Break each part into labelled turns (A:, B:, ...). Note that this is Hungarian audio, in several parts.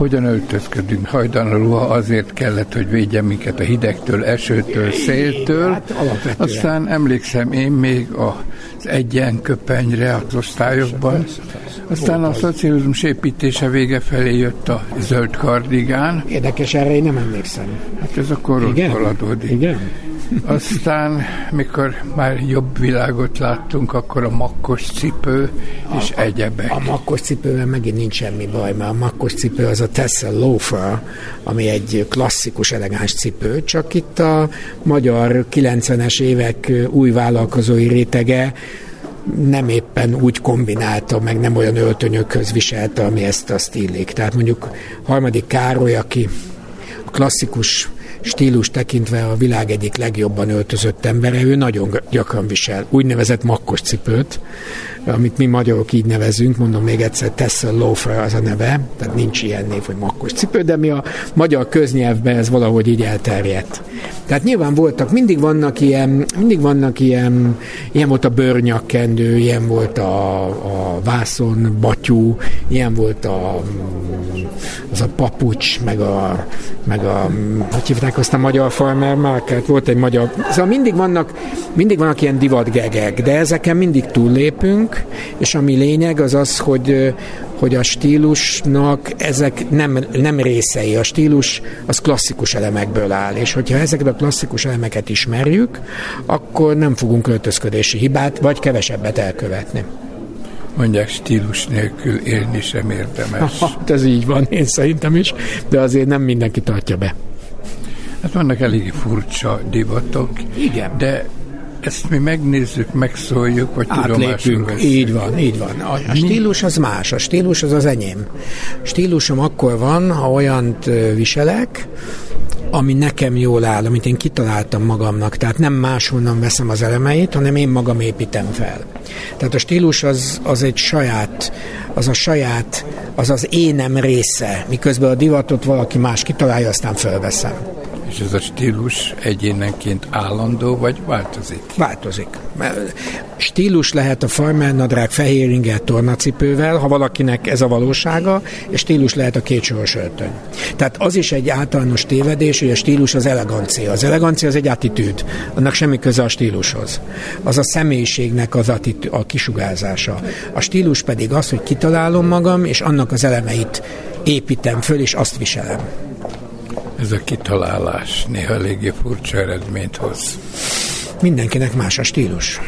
A: hogyan öltözködünk. Hajdan a ruha azért kellett, hogy védjen minket a hidegtől, esőtől, széltől. Hát, Aztán emlékszem én még az egyen köpenyre az osztályokban. Aztán a szocializmus építése vége felé jött a zöld kardigán.
B: Érdekes, erre én nem emlékszem.
A: Hát ez a korokból adódik.
B: Igen?
A: Aztán, mikor már jobb világot láttunk, akkor a makkos cipő és a, egyebek.
B: A, a makkos cipővel megint nincs semmi baj, mert a makkos cipő az a Tessel Loafer, ami egy klasszikus elegáns cipő, csak itt a magyar 90-es évek új vállalkozói rétege nem éppen úgy kombinálta, meg nem olyan öltönyökhöz viselte, ami ezt a stílik. Tehát mondjuk harmadik Károly, aki klasszikus stílus tekintve a világ egyik legjobban öltözött embere, ő nagyon gyakran visel úgynevezett makkos cipőt, amit mi magyarok így nevezünk, mondom még egyszer, Tessel Loafer az a neve, tehát nincs ilyen név, hogy makkos cipő, de mi a magyar köznyelvben ez valahogy így elterjedt. Tehát nyilván voltak, mindig vannak ilyen, mindig vannak ilyen, ilyen volt a bőrnyakkendő, ilyen volt a, a vászon batyú, ilyen volt a, az a papucs, meg a, meg a hogy hívták azt a magyar farmer márkát, volt egy magyar, szóval mindig vannak, mindig vannak ilyen divatgegek, de ezeken mindig túllépünk, és ami lényeg az az, hogy, hogy a stílusnak ezek nem, nem részei. A stílus az klasszikus elemekből áll, és hogyha ezeket a klasszikus elemeket ismerjük, akkor nem fogunk költözködési hibát, vagy kevesebbet elkövetni
A: mondják, stílus nélkül élni sem érdemes.
B: Hát ez így van, én szerintem is, de azért nem mindenki tartja be.
A: Hát vannak elég furcsa divatok.
B: Igen.
A: De ezt mi megnézzük, megszóljuk, vagy
B: Átlépünk, így van, így van. A, a stílus az más, a stílus az az enyém. Stílusom akkor van, ha olyant viselek, ami nekem jól áll, amit én kitaláltam magamnak. Tehát nem máshonnan veszem az elemeit, hanem én magam építem fel. Tehát a stílus az, az egy saját, az a saját, az az énem része, miközben a divatot valaki más kitalálja, aztán felveszem.
A: És ez a stílus egyénenként állandó, vagy változik?
B: Változik. Stílus lehet a farmer nadrág fehér inger tornacipővel, ha valakinek ez a valósága, és stílus lehet a kétsoros öltöny. Tehát az is egy általános tévedés, hogy a stílus az elegancia. Az elegancia az egy attitűd, annak semmi köze a stílushoz. Az a személyiségnek az attitű, a kisugárzása. A stílus pedig az, hogy kitalálom magam, és annak az elemeit építem föl, és azt viselem.
A: Ez a kitalálás néha eléggé furcsa eredményt hoz.
B: Mindenkinek más a stílus.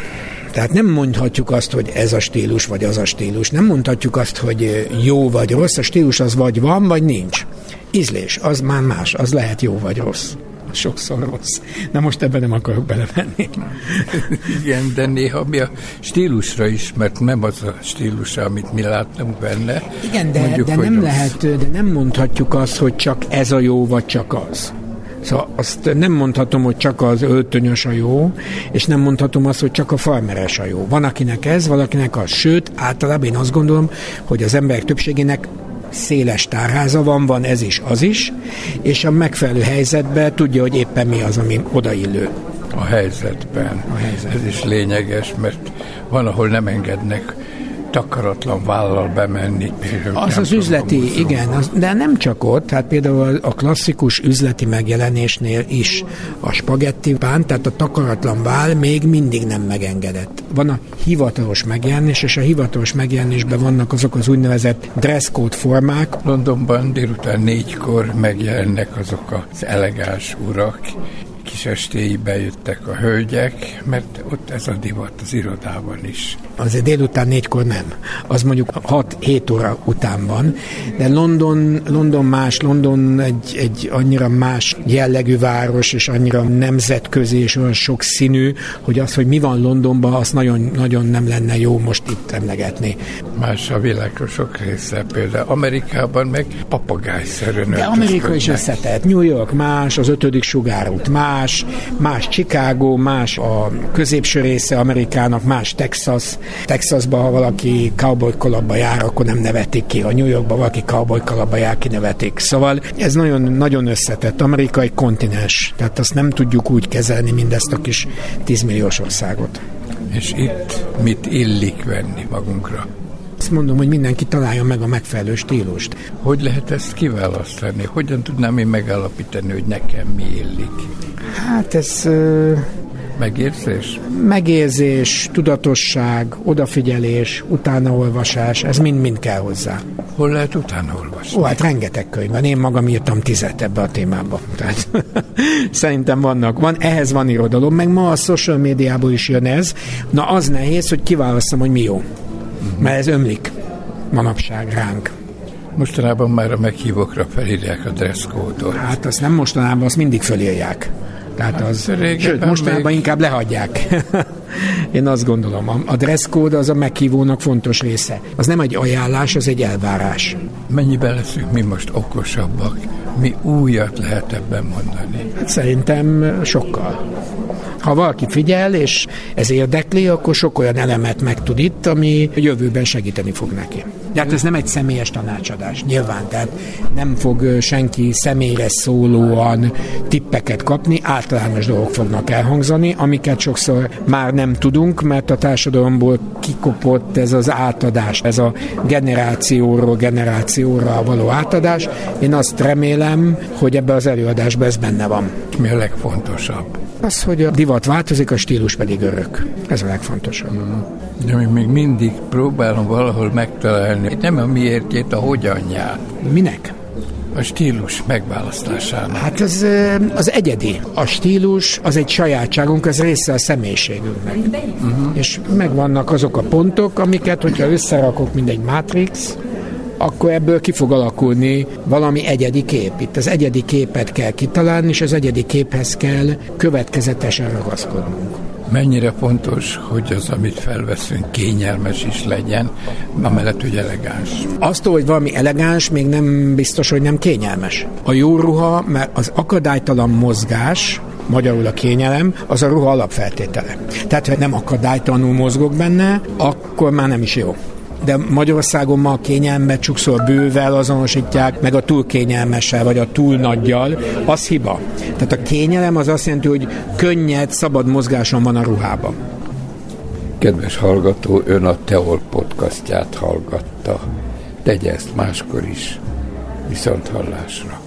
B: Tehát nem mondhatjuk azt, hogy ez a stílus, vagy az a stílus. Nem mondhatjuk azt, hogy jó vagy rossz. A stílus az vagy van, vagy nincs. Ízlés, az már más. Az lehet jó vagy rossz sokszor rossz. Na most ebben nem akarok belevenni.
A: Igen, de néha mi a stílusra is, mert nem az a stílus, amit mi látunk benne.
B: Igen, de, Mondjuk, de nem rossz. lehet, de nem mondhatjuk azt, hogy csak ez a jó, vagy csak az. Szóval azt nem mondhatom, hogy csak az öltönyös a jó, és nem mondhatom azt, hogy csak a farmeres a jó. Van, akinek ez, valakinek az. Sőt, általában én azt gondolom, hogy az emberek többségének széles tárháza van, van ez is, az is, és a megfelelő helyzetben tudja, hogy éppen mi az, ami odaillő.
A: A helyzetben. A helyzetben. Ez is lényeges, mert van, ahol nem engednek takaratlan vállal bemenni.
B: Az az üzleti, igen, az, de nem csak ott, hát például a klasszikus üzleti megjelenésnél is a spagetti pán, tehát a takaratlan váll még mindig nem megengedett. Van a hivatalos megjelenés, és a hivatalos megjelenésben vannak azok az úgynevezett dresscode formák.
A: Londonban délután négykor megjelennek azok az elegáns urak, kis estéig bejöttek a hölgyek, mert ott ez a divat az irodában is.
B: Azért délután négykor nem. Az mondjuk 6-7 óra után van, de London, London más, London egy, egy annyira más jellegű város, és annyira nemzetközi, és olyan sok színű, hogy az, hogy mi van Londonban, azt nagyon, nagyon nem lenne jó most itt emlegetni.
A: Más a világról sok része, például Amerikában meg papagájszerűen De
B: Amerika is összetett. New York más, az ötödik sugárút más, más, más Chicago, más a középső része Amerikának, más Texas. Texasban, ha valaki cowboy kalapba jár, akkor nem nevetik ki. Ha New Yorkban valaki cowboy kalapba jár, kinevetik. Szóval ez nagyon, nagyon összetett. Amerikai kontinens. Tehát azt nem tudjuk úgy kezelni mindezt a kis 10 milliós országot.
A: És itt mit illik venni magunkra?
B: Azt mondom, hogy mindenki találja meg a megfelelő stílust.
A: Hogy lehet ezt kiválasztani? Hogyan tudnám én megállapítani, hogy nekem mi illik?
B: Hát ez...
A: Megérzés?
B: Megérzés, tudatosság, odafigyelés, utánaolvasás, ez mind-mind kell hozzá.
A: Hol lehet utána olvasni?
B: Ó, hát rengeteg könyv van. Én magam írtam tizet ebbe a témába. Tehát szerintem vannak. Van, ehhez van irodalom, meg ma a social médiából is jön ez. Na az nehéz, hogy kiválasztom, hogy mi jó. Mert ez ömlik manapság ránk.
A: Mostanában már a meghívókra felírják a dresszkódot.
B: Hát azt nem mostanában, azt mindig felírják. Tehát hát az, hát, sőt, mostanában még... inkább lehagyják. Én azt gondolom, a dresszkód az a meghívónak fontos része. Az nem egy ajánlás, az egy elvárás.
A: Mennyiben leszünk mi most okosabbak? Mi újat lehet ebben mondani?
B: Hát szerintem sokkal. Ha valaki figyel, és ez érdekli, akkor sok olyan elemet megtud itt, ami a jövőben segíteni fog neki. De hát ez nem egy személyes tanácsadás, nyilván, tehát nem fog senki személyre szólóan tippeket kapni, általános dolgok fognak elhangzani, amiket sokszor már nem tudunk, mert a társadalomból kikopott ez az átadás, ez a generációról generációra való átadás. Én azt remélem, hogy ebbe az előadásban ez benne van.
A: Mi a legfontosabb?
B: Az, hogy a divat változik, a stílus pedig örök. Ez a legfontosabb.
A: De még, még mindig próbálom valahol megtalálni, nem a miértjét, a hogyanját.
B: Minek?
A: a stílus megválasztásának?
B: Hát az, az egyedi. A stílus az egy sajátságunk, az része a személyiségünknek. Uh-huh. És megvannak azok a pontok, amiket, hogyha összerakok, mint egy matrix, akkor ebből ki fog alakulni valami egyedi kép. Itt az egyedi képet kell kitalálni, és az egyedi képhez kell következetesen ragaszkodnunk.
A: Mennyire fontos, hogy az, amit felveszünk, kényelmes is legyen, amellett, hogy elegáns.
B: Azt, hogy valami elegáns, még nem biztos, hogy nem kényelmes. A jó ruha, mert az akadálytalan mozgás, magyarul a kényelem, az a ruha alapfeltétele. Tehát, ha nem akadálytalanul mozgok benne, akkor már nem is jó de Magyarországon ma a kényelmet sokszor bővel azonosítják, meg a túl kényelmessel, vagy a túl nagyjal, az hiba. Tehát a kényelem az azt jelenti, hogy könnyed, szabad mozgáson van a ruhában.
A: Kedves hallgató, ön a Teol podcastját hallgatta. Tegye ezt máskor is. Viszont hallásra.